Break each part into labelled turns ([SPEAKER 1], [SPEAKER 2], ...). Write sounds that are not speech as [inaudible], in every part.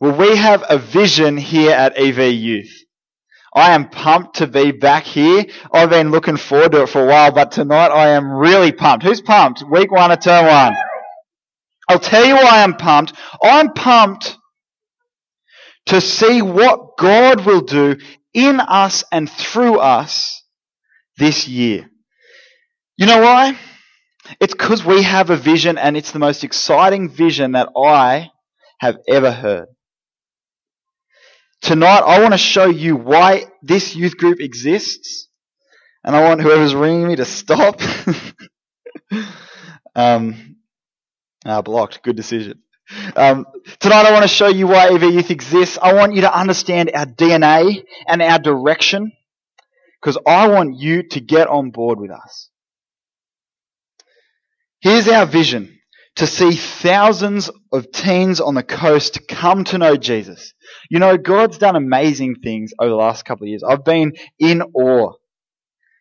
[SPEAKER 1] Well, we have a vision here at EV Youth. I am pumped to be back here. I've been looking forward to it for a while, but tonight I am really pumped. Who's pumped? Week one of term one. I'll tell you why I'm pumped. I'm pumped to see what God will do in us and through us this year. You know why? It's because we have a vision and it's the most exciting vision that I have ever heard. Tonight, I want to show you why this youth group exists. And I want whoever's ringing me to stop. [laughs] um, ah, blocked. Good decision. Um, tonight I want to show you why EV Youth exists. I want you to understand our DNA and our direction because I want you to get on board with us. Here's our vision to see thousands of teens on the coast come to know Jesus. You know, God's done amazing things over the last couple of years. I've been in awe.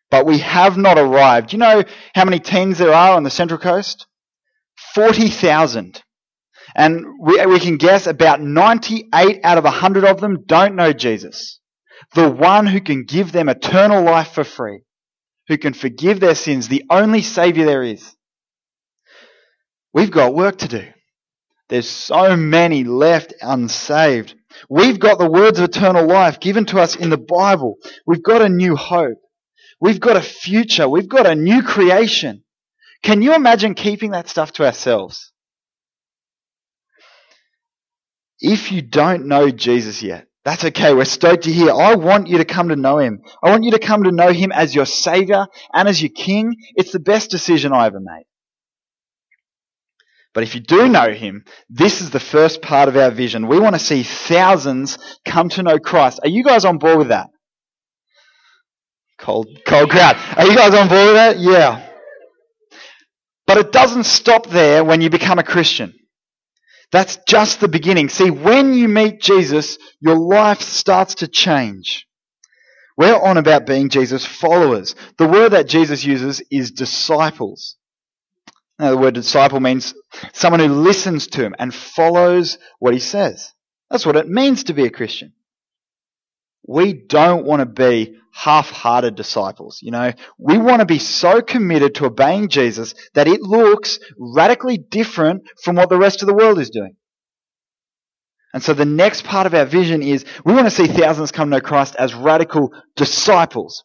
[SPEAKER 1] But we have not arrived. You know how many teens there are on the Central Coast? 40,000. And we, we can guess about 98 out of 100 of them don't know Jesus. The one who can give them eternal life for free. Who can forgive their sins. The only Saviour there is. We've got work to do. There's so many left unsaved. We've got the words of eternal life given to us in the Bible. We've got a new hope. We've got a future. We've got a new creation. Can you imagine keeping that stuff to ourselves? If you don't know Jesus yet, that's okay. We're stoked to hear. I want you to come to know Him. I want you to come to know Him as your Savior and as your King. It's the best decision I ever made. But if you do know Him, this is the first part of our vision. We want to see thousands come to know Christ. Are you guys on board with that? Cold, cold crowd. Are you guys on board with that? Yeah. But it doesn't stop there when you become a Christian. That's just the beginning. See, when you meet Jesus, your life starts to change. We're on about being Jesus followers. The word that Jesus uses is disciples. Now, the word disciple means someone who listens to him and follows what he says. That's what it means to be a Christian. We don't want to be half-hearted disciples, you know. We want to be so committed to obeying Jesus that it looks radically different from what the rest of the world is doing. And so the next part of our vision is we want to see thousands come to know Christ as radical disciples.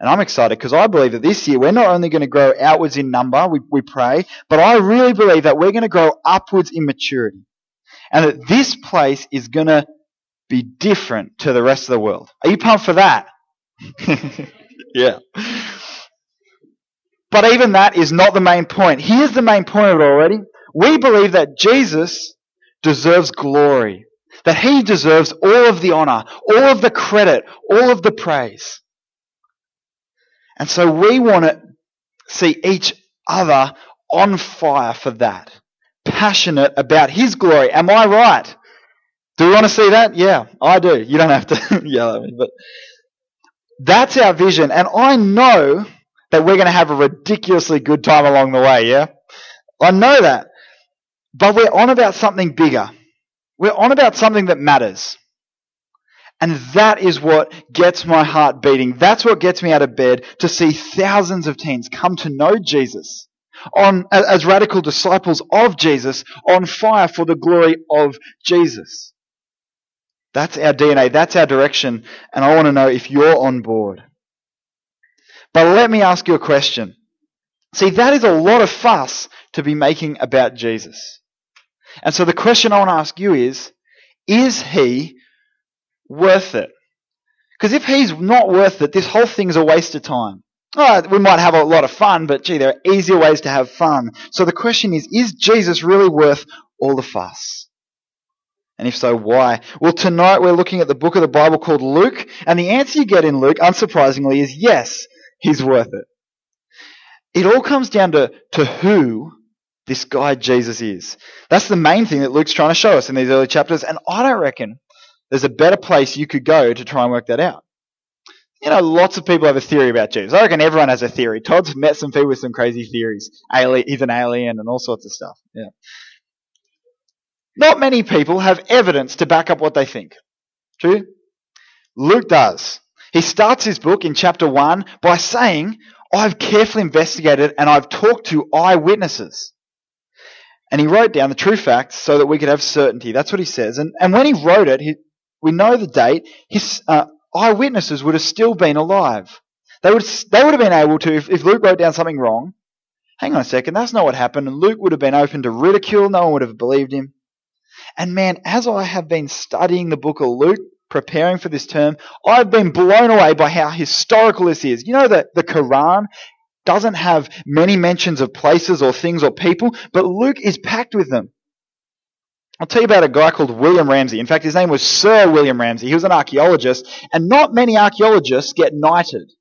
[SPEAKER 1] And I'm excited because I believe that this year we're not only going to grow outwards in number, we, we pray, but I really believe that we're going to grow upwards in maturity. And that this place is going to be different to the rest of the world. Are you pumped for that? [laughs] yeah. But even that is not the main point. Here's the main point of it already. We believe that Jesus deserves glory. That he deserves all of the honor, all of the credit, all of the praise. And so we want to see each other on fire for that. Passionate about His glory. Am I right? Do we want to see that? Yeah, I do. You don't have to [laughs] yell at me, but that's our vision. And I know that we're going to have a ridiculously good time along the way, yeah? I know that. But we're on about something bigger. We're on about something that matters. And that is what gets my heart beating. That's what gets me out of bed to see thousands of teens come to know Jesus on, as radical disciples of Jesus on fire for the glory of Jesus. That's our DNA. That's our direction. And I want to know if you're on board. But let me ask you a question. See, that is a lot of fuss to be making about Jesus. And so the question I want to ask you is, is he worth it? Because if he's not worth it, this whole thing's a waste of time. Oh, we might have a lot of fun, but gee, there are easier ways to have fun. So the question is, is Jesus really worth all the fuss? And if so, why? Well, tonight we're looking at the book of the Bible called Luke, and the answer you get in Luke, unsurprisingly, is yes, he's worth it. It all comes down to, to who this guy Jesus is. That's the main thing that Luke's trying to show us in these early chapters, and I don't reckon there's a better place you could go to try and work that out. You know, lots of people have a theory about Jesus. I reckon everyone has a theory. Todd's met some people with some crazy theories. Alien, he's an alien and all sorts of stuff. Yeah. Not many people have evidence to back up what they think. True? Luke does. He starts his book in chapter 1 by saying, I've carefully investigated and I've talked to eyewitnesses. And he wrote down the true facts so that we could have certainty. That's what he says. And, and when he wrote it, he, we know the date, his uh, eyewitnesses would have still been alive. They would, they would have been able to, if, if Luke wrote down something wrong, hang on a second, that's not what happened. And Luke would have been open to ridicule. No one would have believed him. And man, as I have been studying the book of Luke, preparing for this term, I've been blown away by how historical this is. You know that the Quran doesn't have many mentions of places or things or people, but Luke is packed with them. I'll tell you about a guy called William Ramsay. In fact, his name was Sir William Ramsay. He was an archaeologist, and not many archaeologists get knighted.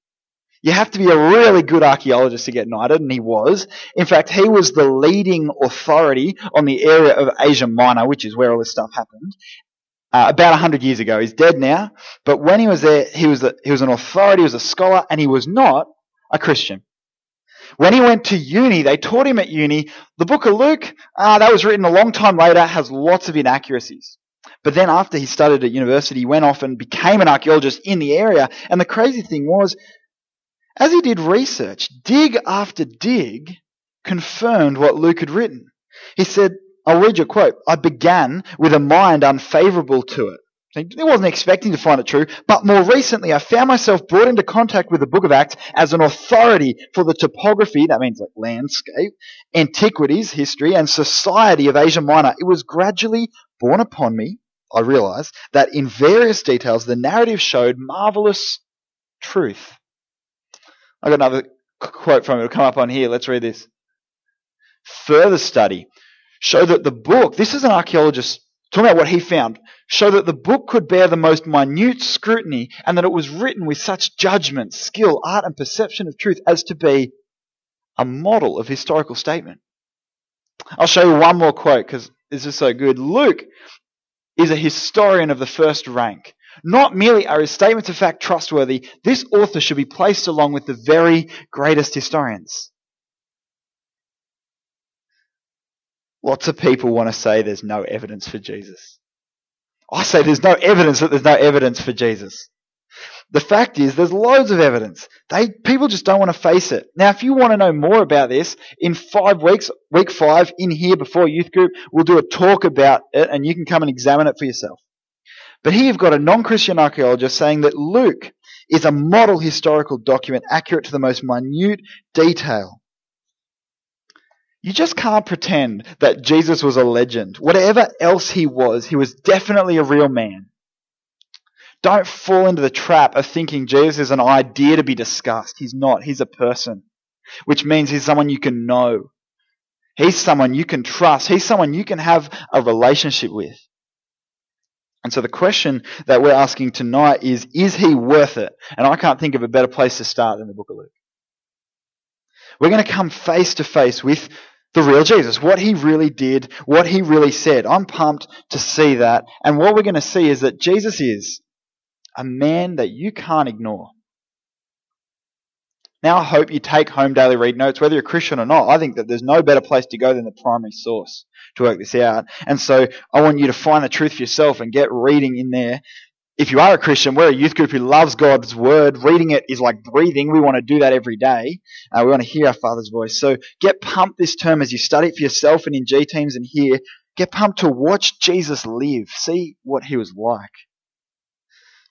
[SPEAKER 1] You have to be a really good archaeologist to get knighted, and he was. In fact, he was the leading authority on the area of Asia Minor, which is where all this stuff happened. Uh, about 100 years ago. He's dead now, but when he was there, he was, a, he was an authority, he was a scholar, and he was not a Christian. When he went to uni, they taught him at uni, the book of Luke, uh, that was written a long time later, has lots of inaccuracies. But then after he studied at university, he went off and became an archaeologist in the area. And the crazy thing was, as he did research, dig after dig confirmed what Luke had written. He said, I'll read your quote. I began with a mind unfavorable to it. He wasn't expecting to find it true, but more recently I found myself brought into contact with the book of Acts as an authority for the topography, that means like landscape, antiquities, history, and society of Asia Minor. It was gradually borne upon me, I realized, that in various details the narrative showed marvelous truth. I've got another quote from it. It'll come up on here. Let's read this. Further study showed that the book, this is an archaeologist talking about what he found, show that the book could bear the most minute scrutiny and that it was written with such judgment, skill, art, and perception of truth as to be a model of historical statement. I'll show you one more quote because this is so good. Luke is a historian of the first rank. Not merely are his statements of fact trustworthy, this author should be placed along with the very greatest historians. Lots of people want to say there's no evidence for Jesus. I say there's no evidence that there's no evidence for Jesus. The fact is, there's loads of evidence. They, people just don't want to face it. Now, if you want to know more about this, in five weeks, week five, in here before youth group, we'll do a talk about it and you can come and examine it for yourself. But here you've got a non-Christian archaeologist saying that Luke is a model historical document accurate to the most minute detail. You just can't pretend that Jesus was a legend. Whatever else he was, he was definitely a real man. Don't fall into the trap of thinking Jesus is an idea to be discussed. He's not. He's a person, which means he's someone you can know. He's someone you can trust. He's someone you can have a relationship with. And so the question that we're asking tonight is, is he worth it? And I can't think of a better place to start than the book of Luke. We're going to come face to face with the real Jesus, what he really did, what he really said. I'm pumped to see that. And what we're going to see is that Jesus is a man that you can't ignore. Now I hope you take home daily read notes, whether you're a Christian or not. I think that there's no better place to go than the primary source to work this out. And so I want you to find the truth for yourself and get reading in there if you are a Christian, we're a youth group who loves God's word. Reading it is like breathing. We want to do that every day. Uh, we want to hear our Father's voice. So get pumped this term as you study it for yourself and in G teams and here. Get pumped to watch Jesus live. See what he was like.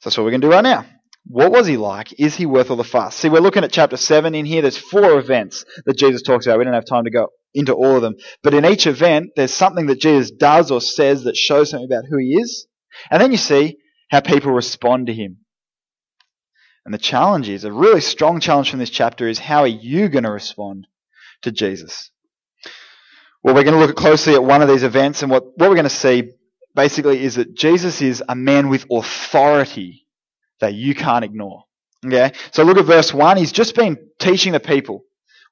[SPEAKER 1] So that's what we're going to do right now. What was he like? Is he worth all the fuss? See, we're looking at chapter 7 in here. There's four events that Jesus talks about. We don't have time to go into all of them. But in each event, there's something that Jesus does or says that shows something about who he is. And then you see how people respond to him. And the challenge is, a really strong challenge from this chapter is how are you going to respond to Jesus? Well, we're going to look closely at one of these events, and what, what we're going to see basically is that Jesus is a man with authority that you can't ignore. Okay? So look at verse 1. He's just been teaching the people,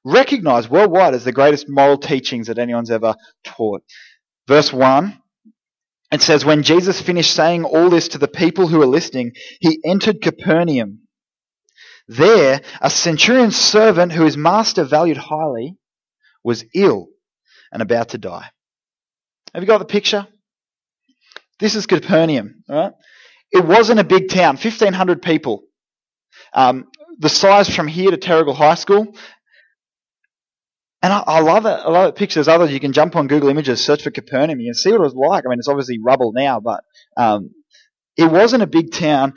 [SPEAKER 1] recognized worldwide as the greatest moral teachings that anyone's ever taught. Verse 1 it says, when Jesus finished saying all this to the people who were listening, he entered Capernaum. There, a centurion's servant who his master valued highly was ill and about to die. Have you got the picture? This is Capernaum, right? It wasn't a big town, 1,500 people. Um, the size from here to Terrigal High School. And I, I, love it. I love it. Pictures. Others, you can jump on Google Images, search for Capernaum, you can see what it was like. I mean, it's obviously rubble now, but um, it wasn't a big town.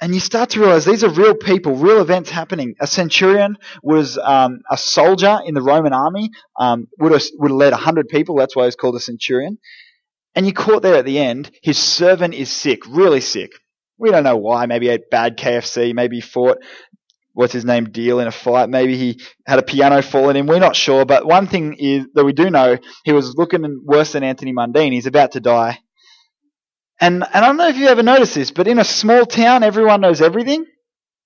[SPEAKER 1] And you start to realize these are real people, real events happening. A centurion was um, a soldier in the Roman army, um, would have would have led hundred people. That's why he's called a centurion. And you caught there at the end. His servant is sick, really sick. We don't know why. Maybe he ate bad KFC. Maybe he fought what's his name deal in a fight. Maybe he had a piano fall in him. We're not sure. But one thing is that we do know, he was looking worse than Anthony Mundine. He's about to die. And, and I don't know if you ever noticed this, but in a small town, everyone knows everything.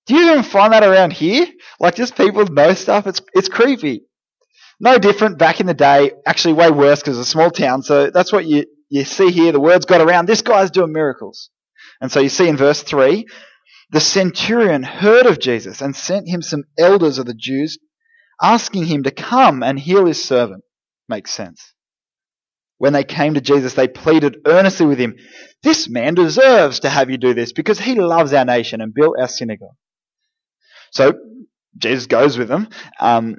[SPEAKER 1] Do you even find that around here? Like just people know stuff. It's it's creepy. No different back in the day. Actually, way worse because it's a small town. So that's what you you see here. The words got around. This guy's doing miracles. And so you see in verse three, the centurion heard of Jesus and sent him some elders of the Jews, asking him to come and heal his servant. Makes sense. When they came to Jesus, they pleaded earnestly with him, This man deserves to have you do this because he loves our nation and built our synagogue. So Jesus goes with them. Um,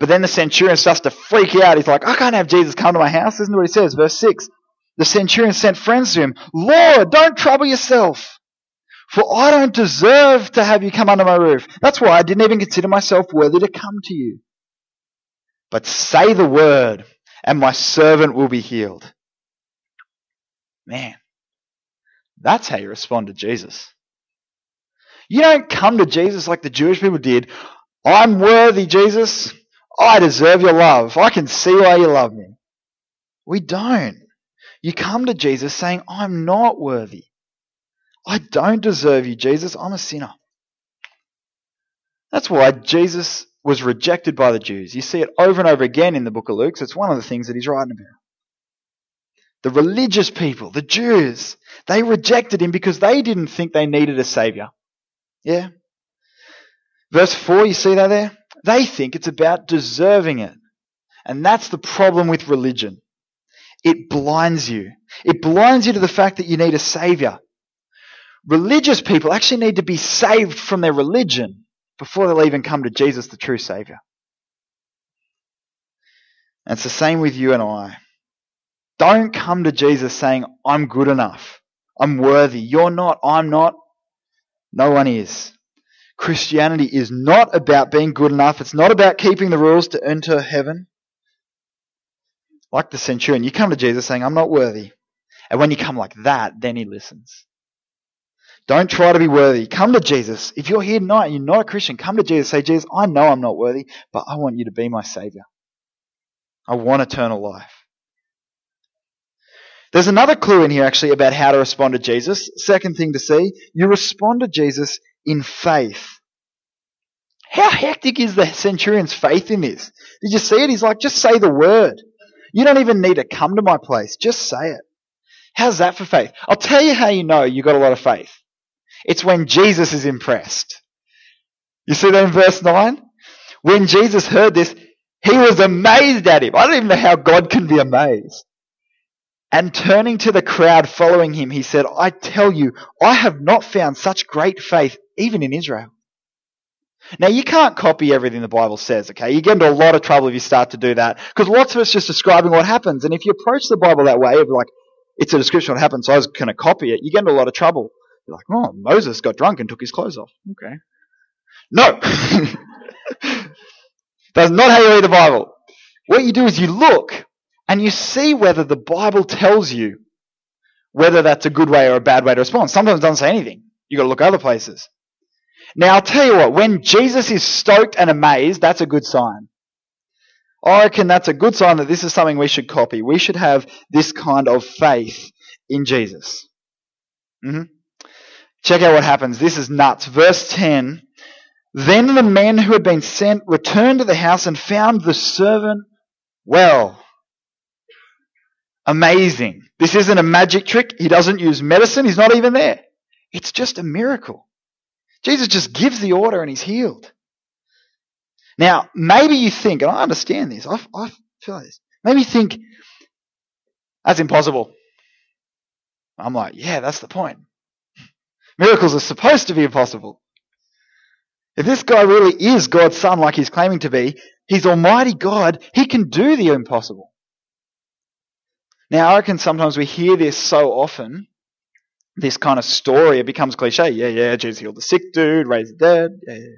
[SPEAKER 1] but then the centurion starts to freak out. He's like, I can't have Jesus come to my house. Isn't what he says, verse 6. The centurion sent friends to him. Lord, don't trouble yourself, for I don't deserve to have you come under my roof. That's why I didn't even consider myself worthy to come to you. But say the word, and my servant will be healed. Man, that's how you respond to Jesus. You don't come to Jesus like the Jewish people did. I'm worthy, Jesus. I deserve your love. I can see why you love me. We don't. You come to Jesus saying, I'm not worthy. I don't deserve you, Jesus. I'm a sinner. That's why Jesus was rejected by the Jews. You see it over and over again in the book of Luke, so it's one of the things that he's writing about. The religious people, the Jews, they rejected him because they didn't think they needed a savior. Yeah? Verse 4, you see that there? They think it's about deserving it. And that's the problem with religion. It blinds you. It blinds you to the fact that you need a savior. Religious people actually need to be saved from their religion before they'll even come to Jesus, the true Savior. And it's the same with you and I. Don't come to Jesus saying, I'm good enough. I'm worthy. You're not. I'm not. No one is. Christianity is not about being good enough. It's not about keeping the rules to enter heaven. Like the centurion, you come to Jesus saying, I'm not worthy. And when you come like that, then he listens. Don't try to be worthy. Come to Jesus. If you're here tonight and you're not a Christian, come to Jesus. Say, Jesus, I know I'm not worthy, but I want you to be my Savior. I want eternal life. There's another clue in here actually about how to respond to Jesus. Second thing to see, you respond to Jesus in faith. How hectic is the centurion's faith in this? Did you see it? He's like, just say the word. You don't even need to come to my place. Just say it. How's that for faith? I'll tell you how you know you've got a lot of faith. It's when Jesus is impressed. You see that in verse 9? When Jesus heard this, he was amazed at him. I don't even know how God can be amazed. And turning to the crowd following him, he said, I tell you, I have not found such great faith even in Israel. Now, you can't copy everything the Bible says, okay? You get into a lot of trouble if you start to do that. Because lots of it's just describing what happens. And if you approach the Bible that way, of like, it's a description of what happened, so I was going to copy it, you get into a lot of trouble. You're like, oh, Moses got drunk and took his clothes off. Okay. No! [laughs] That's not how you read the Bible. What you do is you look and you see whether the Bible tells you whether that's a good way or a bad way to respond. Sometimes it doesn't say anything. You've got to look other places. Now, I'll tell you what, when Jesus is stoked and amazed, that's a good sign. I reckon that's a good sign that this is something we should copy. We should have this kind of faith in Jesus. Mm-hmm. Check out what happens. This is nuts. Verse 10. Then the men who had been sent returned to the house and found the servant well. Amazing. This isn't a magic trick. He doesn't use medicine. He's not even there. It's just a miracle. Jesus just gives the order and he's healed. Now, maybe you think, and I understand this, I, I feel this. Maybe you think, that's impossible. I'm like, yeah, that's the point. Miracles are supposed to be impossible. If this guy really is God's son like he's claiming to be, he's Almighty God, he can do the impossible. Now, I reckon sometimes we hear this so often, this kind of story, it becomes cliche. Yeah, yeah, Jesus healed the sick dude, raised the dead. Yeah, yeah.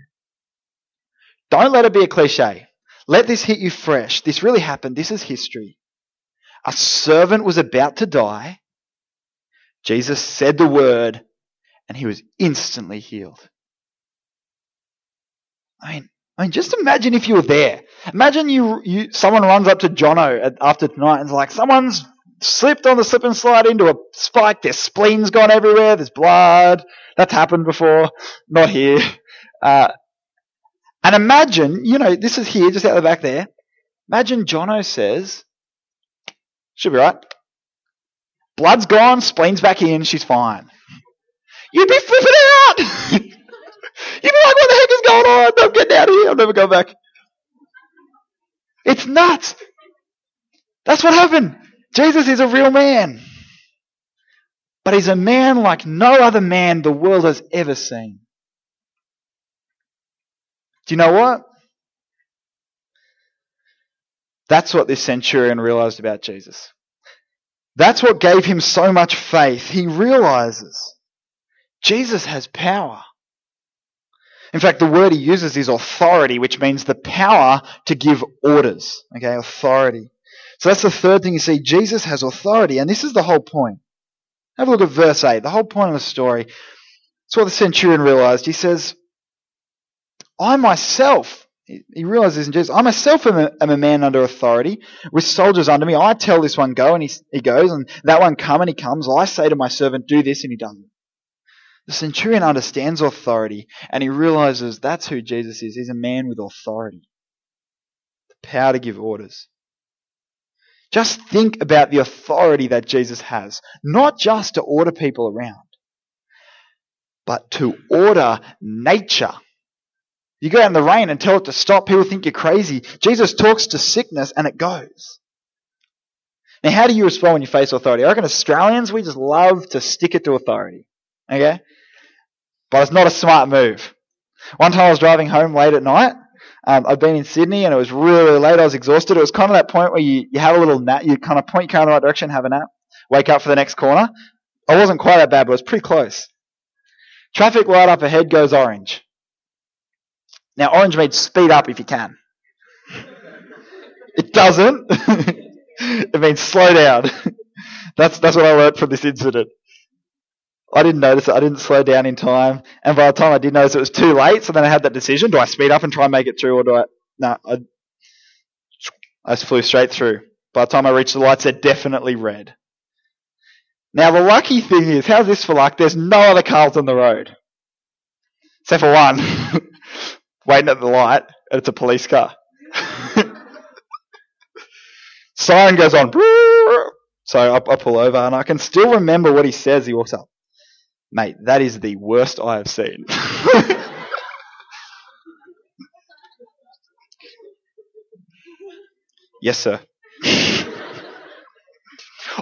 [SPEAKER 1] Don't let it be a cliche. Let this hit you fresh. This really happened. This is history. A servant was about to die. Jesus said the word, and he was instantly healed. I mean, I mean, just imagine if you were there. Imagine you, you someone runs up to Jono after tonight and's like, someone's slipped on the slip and slide into a spike. Their spleen's gone everywhere. There's blood. That's happened before. Not here. Uh, and imagine, you know, this is here, just out the back there. Imagine Jono says, should be right. Blood's gone, spleen's back in, she's fine. You'd be flipping out! [laughs] You'd be like, what the heck is going on? I'm getting out of here. I'll never go back. It's nuts. That's what happened. Jesus is a real man. But he's a man like no other man the world has ever seen. Do you know what? That's what this centurion realized about Jesus. That's what gave him so much faith. He realizes Jesus has power. In fact, the word he uses is authority, which means the power to give orders. Okay, authority. So that's the third thing you see. Jesus has authority, and this is the whole point. Have a look at verse 8. The whole point of the story. It's what the centurion realized. He says, I myself, he realizes in Jesus, I myself am a, am a, man under authority with soldiers under me. I tell this one go and he, he goes and that one come and he comes. I say to my servant do this and he does it. The centurion understands authority and he realizes that's who Jesus is. He's a man with authority. The power to give orders. Just think about the authority that Jesus has. Not just to order people around, but to order nature you go out in the rain and tell it to stop, people think you're crazy. Jesus talks to sickness and it goes. Now, how do you respond when you face authority? I reckon Australians, we just love to stick it to authority. Okay? But it's not a smart move. One time I was driving home late at night. Um, I'd been in Sydney and it was really, really late. I was exhausted. It was kind of that point where you, you have a little nap, you kind of point your car in the right direction, have a nap, wake up for the next corner. I wasn't quite that bad, but it was pretty close. Traffic light up ahead goes orange. Now, orange means speed up if you can. It doesn't. [laughs] it means slow down. [laughs] that's that's what I learned from this incident. I didn't notice it. I didn't slow down in time, and by the time I did notice it was too late, so then I had that decision: do I speed up and try and make it through, or do I? No, I, I just flew straight through. By the time I reached the lights, they're definitely red. Now the lucky thing is, how's this for luck? There's no other cars on the road, except for one. [laughs] waiting at the light, and it's a police car. [laughs] Siren goes on. So I, I pull over, and I can still remember what he says. He walks up. Mate, that is the worst I have seen. [laughs] yes, sir. [laughs]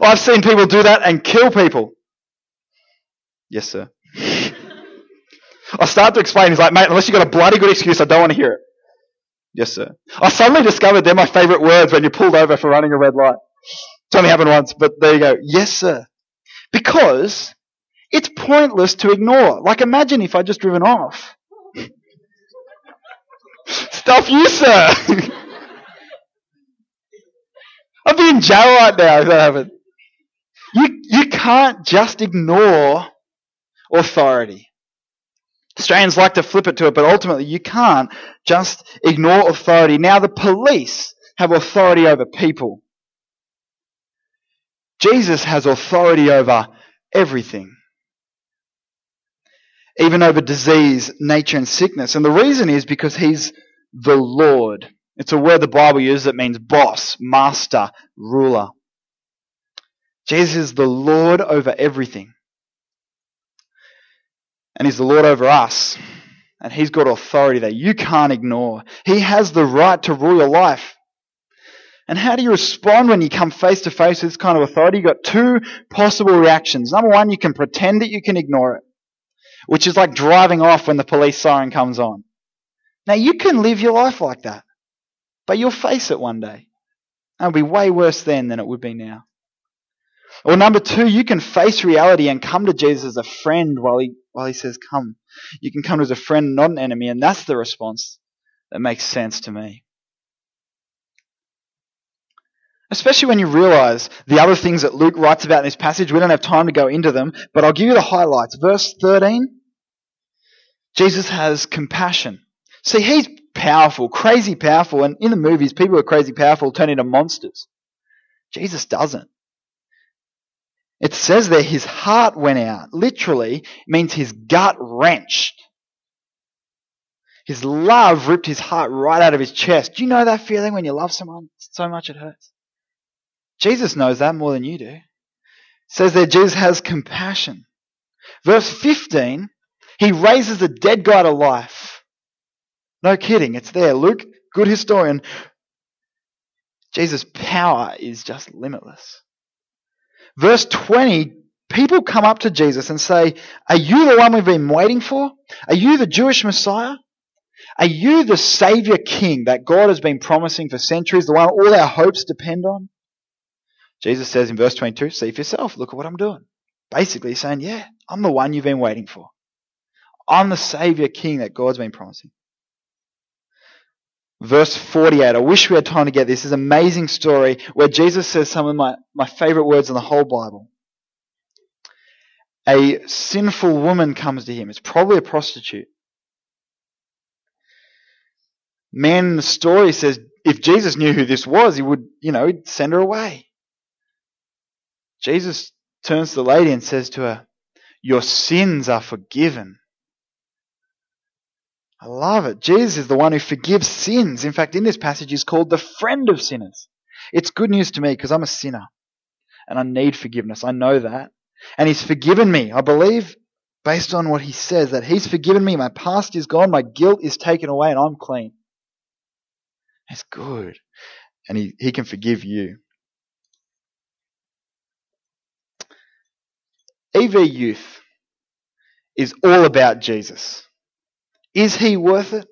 [SPEAKER 1] I've seen people do that and kill people. Yes, sir. [laughs] I start to explain. He's like, mate, unless you've got a bloody good excuse, I don't want to hear it. Yes, sir. I suddenly discovered they're my favourite words when you're pulled over for running a red light. It's only happened once, but there you go. Yes, sir. Because it's pointless to ignore. Like, imagine if I'd just driven off. Stuff you, sir. [laughs] I'd be in jail right now if that happened. You, you can't just ignore authority. Australians like to flip it to it, but ultimately you can't just ignore authority. Now the police have authority over people. Jesus has authority over everything. Even over disease, nature, and sickness. And the reason is because he's the Lord. It's a word the Bible uses that means boss, master, ruler. Jesus is the Lord over everything and He's the Lord over us. And He's got authority that you can't ignore. He has the right to rule your life. And how do you respond when you come face to face with this kind of authority? You've got two possible reactions. Number one, you can pretend that you can ignore it, which is like driving off when the police siren comes on. Now you can live your life like that, but you'll face it one day. It'll be way worse then than it would be now. Or number two, you can face reality and come to Jesus as a friend while he, while he says, come. You can come as a friend, not an enemy, and that's the response that makes sense to me. Especially when you realize the other things that Luke writes about in this passage. We don't have time to go into them, but I'll give you the highlights. Verse 13. Jesus has compassion. See, he's powerful, crazy powerful, and in the movies, people who are crazy powerful turn into monsters. Jesus doesn't. It says there his heart went out. Literally means his gut wrenched. His love ripped his heart right out of his chest. Do you know that feeling when you love someone so much it hurts? Jesus knows that more than you do. Says that Jesus has compassion. Verse 15, he raises a dead guy to life. No kidding, it's there. Luke, good historian. Jesus' power is just limitless. Verse 20, people come up to Jesus and say, Are you the one we've been waiting for? Are you the Jewish Messiah? Are you the Savior King that God has been promising for centuries, the one all our hopes depend on? Jesus says in verse 22, see for yourself, look at what I'm doing. Basically saying, yeah, I'm the one you've been waiting for. I'm the Savior King that God's been promising. Verse 48, I wish we had time to get this. This amazing story where Jesus says some of my, my favorite words in the whole Bible. A sinful woman comes to him. It's probably a prostitute. Man in the story says if Jesus knew who this was, he would, you know, send her away. Jesus turns to the lady and says to her, Your sins are forgiven. I love it. Jesus is the one who forgives sins. In fact, in this passage, he's called the friend of sinners. It's good news to me because I'm a sinner and I need forgiveness. I know that. And he's forgiven me. I believe, based on what he says, that he's forgiven me. My past is gone. My guilt is taken away and I'm clean. It's good. And he, he can forgive you. EV Youth is all about Jesus. Is he worth it?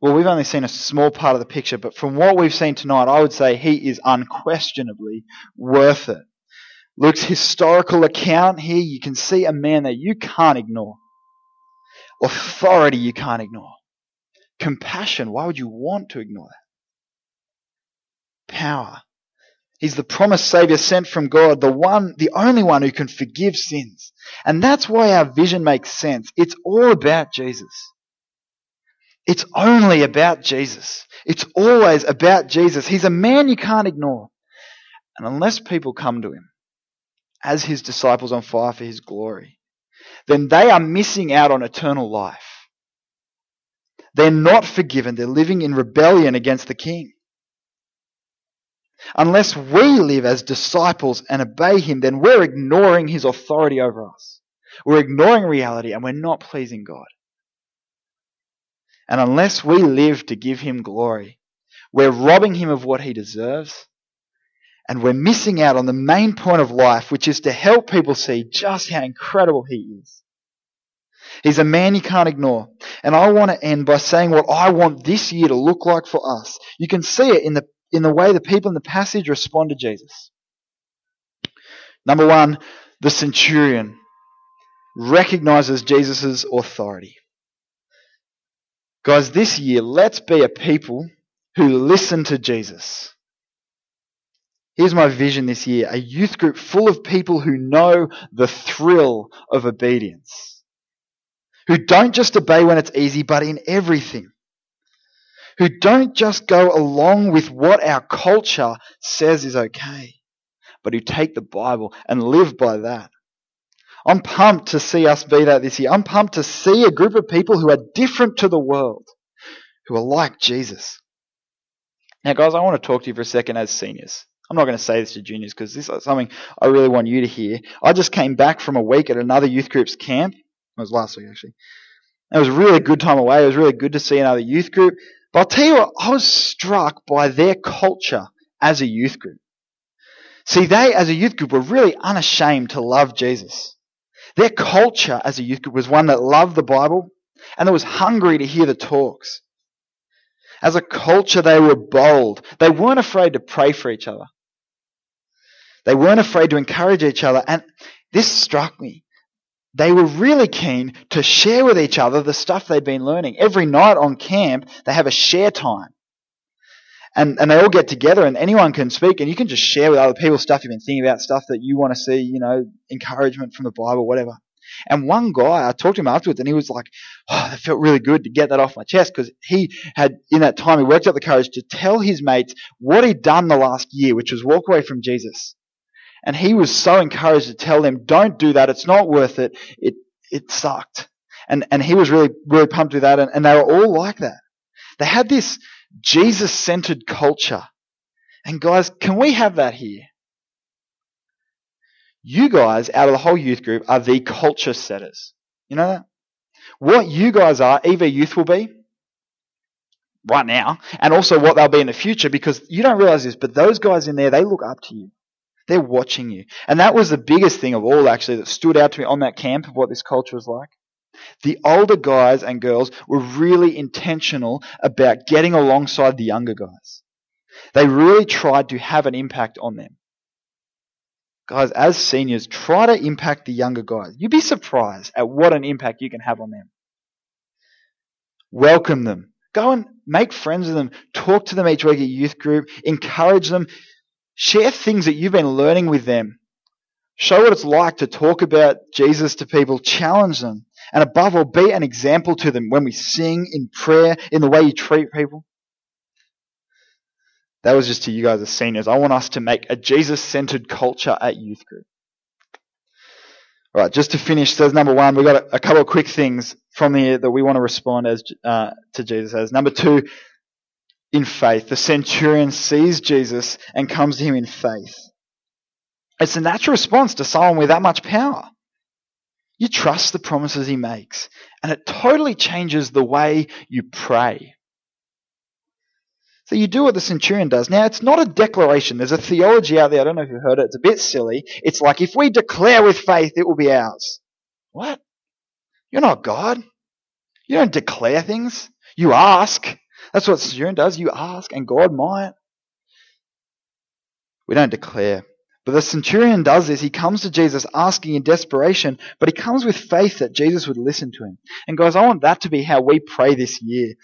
[SPEAKER 1] Well, we've only seen a small part of the picture, but from what we've seen tonight, I would say he is unquestionably worth it. Luke's historical account here, you can see a man that you can't ignore. Authority you can't ignore. Compassion, why would you want to ignore that? Power, He's the promised Savior sent from God, the one, the only one who can forgive sins. And that's why our vision makes sense. It's all about Jesus. It's only about Jesus. It's always about Jesus. He's a man you can't ignore. And unless people come to him as his disciples on fire for his glory, then they are missing out on eternal life. They're not forgiven. They're living in rebellion against the King. Unless we live as disciples and obey Him, then we're ignoring His authority over us. We're ignoring reality and we're not pleasing God. And unless we live to give Him glory, we're robbing Him of what He deserves. And we're missing out on the main point of life, which is to help people see just how incredible He is. He's a man you can't ignore. And I want to end by saying what I want this year to look like for us. You can see it in the in the way the people in the passage respond to Jesus. Number one, the centurion recognizes Jesus' authority. Guys, this year, let's be a people who listen to Jesus. Here's my vision this year a youth group full of people who know the thrill of obedience, who don't just obey when it's easy, but in everything who don't just go along with what our culture says is okay, but who take the Bible and live by that. I'm pumped to see us be that this year. I'm pumped to see a group of people who are different to the world, who are like Jesus. Now, guys, I want to talk to you for a second as seniors. I'm not going to say this to juniors because this is something I really want you to hear. I just came back from a week at another youth group's camp. It was last week, actually. It was a really good time away. It was really good to see another youth group. But I'll tell you what, I was struck by their culture as a youth group. See, they as a youth group were really unashamed to love Jesus. Their culture as a youth group was one that loved the Bible and that was hungry to hear the talks. As a culture, they were bold. They weren't afraid to pray for each other. They weren't afraid to encourage each other. And this struck me. They were really keen to share with each other the stuff they'd been learning. Every night on camp, they have a share time. And, and they all get together and anyone can speak and you can just share with other people stuff you've been thinking about, stuff that you want to see, you know, encouragement from the Bible, whatever. And one guy, I talked to him afterwards and he was like, oh, that felt really good to get that off my chest because he had, in that time, he worked up the courage to tell his mates what he'd done the last year, which was walk away from Jesus. And he was so encouraged to tell them, don't do that. It's not worth it. It, it sucked. And, and he was really, really pumped with that. And, and they were all like that. They had this Jesus centered culture. And guys, can we have that here? You guys, out of the whole youth group, are the culture setters. You know that? What you guys are, EV Youth will be right now, and also what they'll be in the future, because you don't realize this, but those guys in there, they look up to you. They're watching you. And that was the biggest thing of all, actually, that stood out to me on that camp of what this culture was like. The older guys and girls were really intentional about getting alongside the younger guys. They really tried to have an impact on them. Guys, as seniors, try to impact the younger guys. You'd be surprised at what an impact you can have on them. Welcome them. Go and make friends with them. Talk to them each week at youth group. Encourage them. Share things that you've been learning with them. Show what it's like to talk about Jesus to people. Challenge them. And above all, be an example to them when we sing, in prayer, in the way you treat people. That was just to you guys as seniors. I want us to make a Jesus centered culture at youth group. All right, just to finish, says number one, we've got a, a couple of quick things from here that we want to respond as uh, to Jesus as. Number two, in faith. The centurion sees Jesus and comes to him in faith. It's a natural response to someone with that much power. You trust the promises he makes, and it totally changes the way you pray. So you do what the centurion does. Now, it's not a declaration. There's a theology out there. I don't know if you've heard it. It's a bit silly. It's like if we declare with faith, it will be ours. What? You're not God. You don't declare things. You ask. That's what Centurion does. You ask, and God might. We don't declare. But the centurion does this. He comes to Jesus asking in desperation, but he comes with faith that Jesus would listen to him. And guys, I want that to be how we pray this year.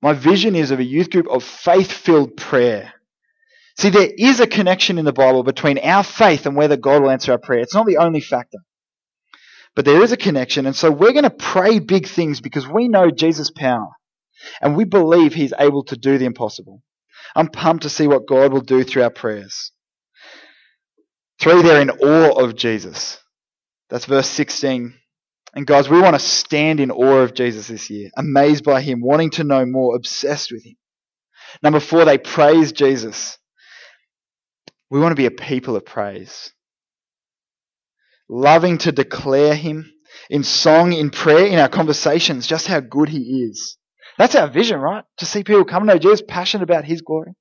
[SPEAKER 1] My vision is of a youth group of faith filled prayer. See, there is a connection in the Bible between our faith and whether God will answer our prayer. It's not the only factor. But there is a connection, and so we're going to pray big things because we know Jesus' power. And we believe He's able to do the impossible. I'm pumped to see what God will do through our prayers. Three, they're in awe of Jesus. That's verse 16. And guys, we want to stand in awe of Jesus this year, amazed by Him, wanting to know more, obsessed with Him. Number four, they praise Jesus. We want to be a people of praise. Loving to declare Him in song, in prayer, in our conversations, just how good He is. That's our vision, right? To see people come to know Jesus, passionate about His glory.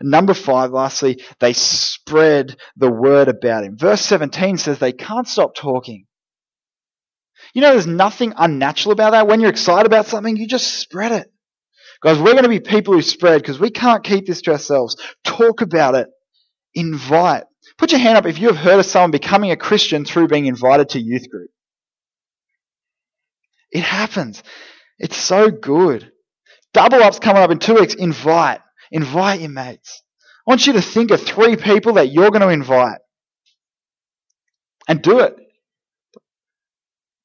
[SPEAKER 1] Number five, lastly, they spread the word about Him. Verse 17 says they can't stop talking. You know, there's nothing unnatural about that. When you're excited about something, you just spread it. Guys, we're going to be people who spread because we can't keep this to ourselves. Talk about it. Invite. Put your hand up if you have heard of someone becoming a Christian through being invited to youth group. It happens. It's so good. Double up's coming up in two weeks. Invite. Invite your mates. I want you to think of three people that you're going to invite. And do it.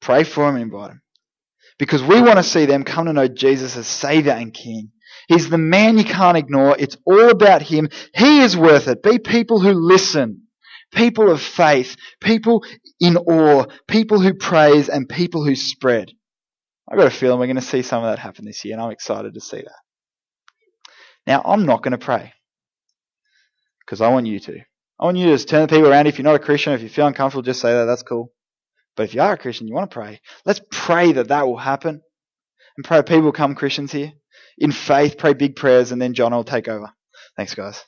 [SPEAKER 1] Pray for them and invite them. Because we want to see them come to know Jesus as Savior and King. He's the man you can't ignore. It's all about Him. He is worth it. Be people who listen. People of faith. People in awe. People who praise and people who spread. I've got a feeling we're going to see some of that happen this year, and I'm excited to see that. Now, I'm not going to pray because I want you to. I want you to just turn the people around. If you're not a Christian, if you feel uncomfortable, just say that. That's cool. But if you are a Christian, you want to pray. Let's pray that that will happen. And pray people become Christians here. In faith, pray big prayers, and then John will take over. Thanks, guys.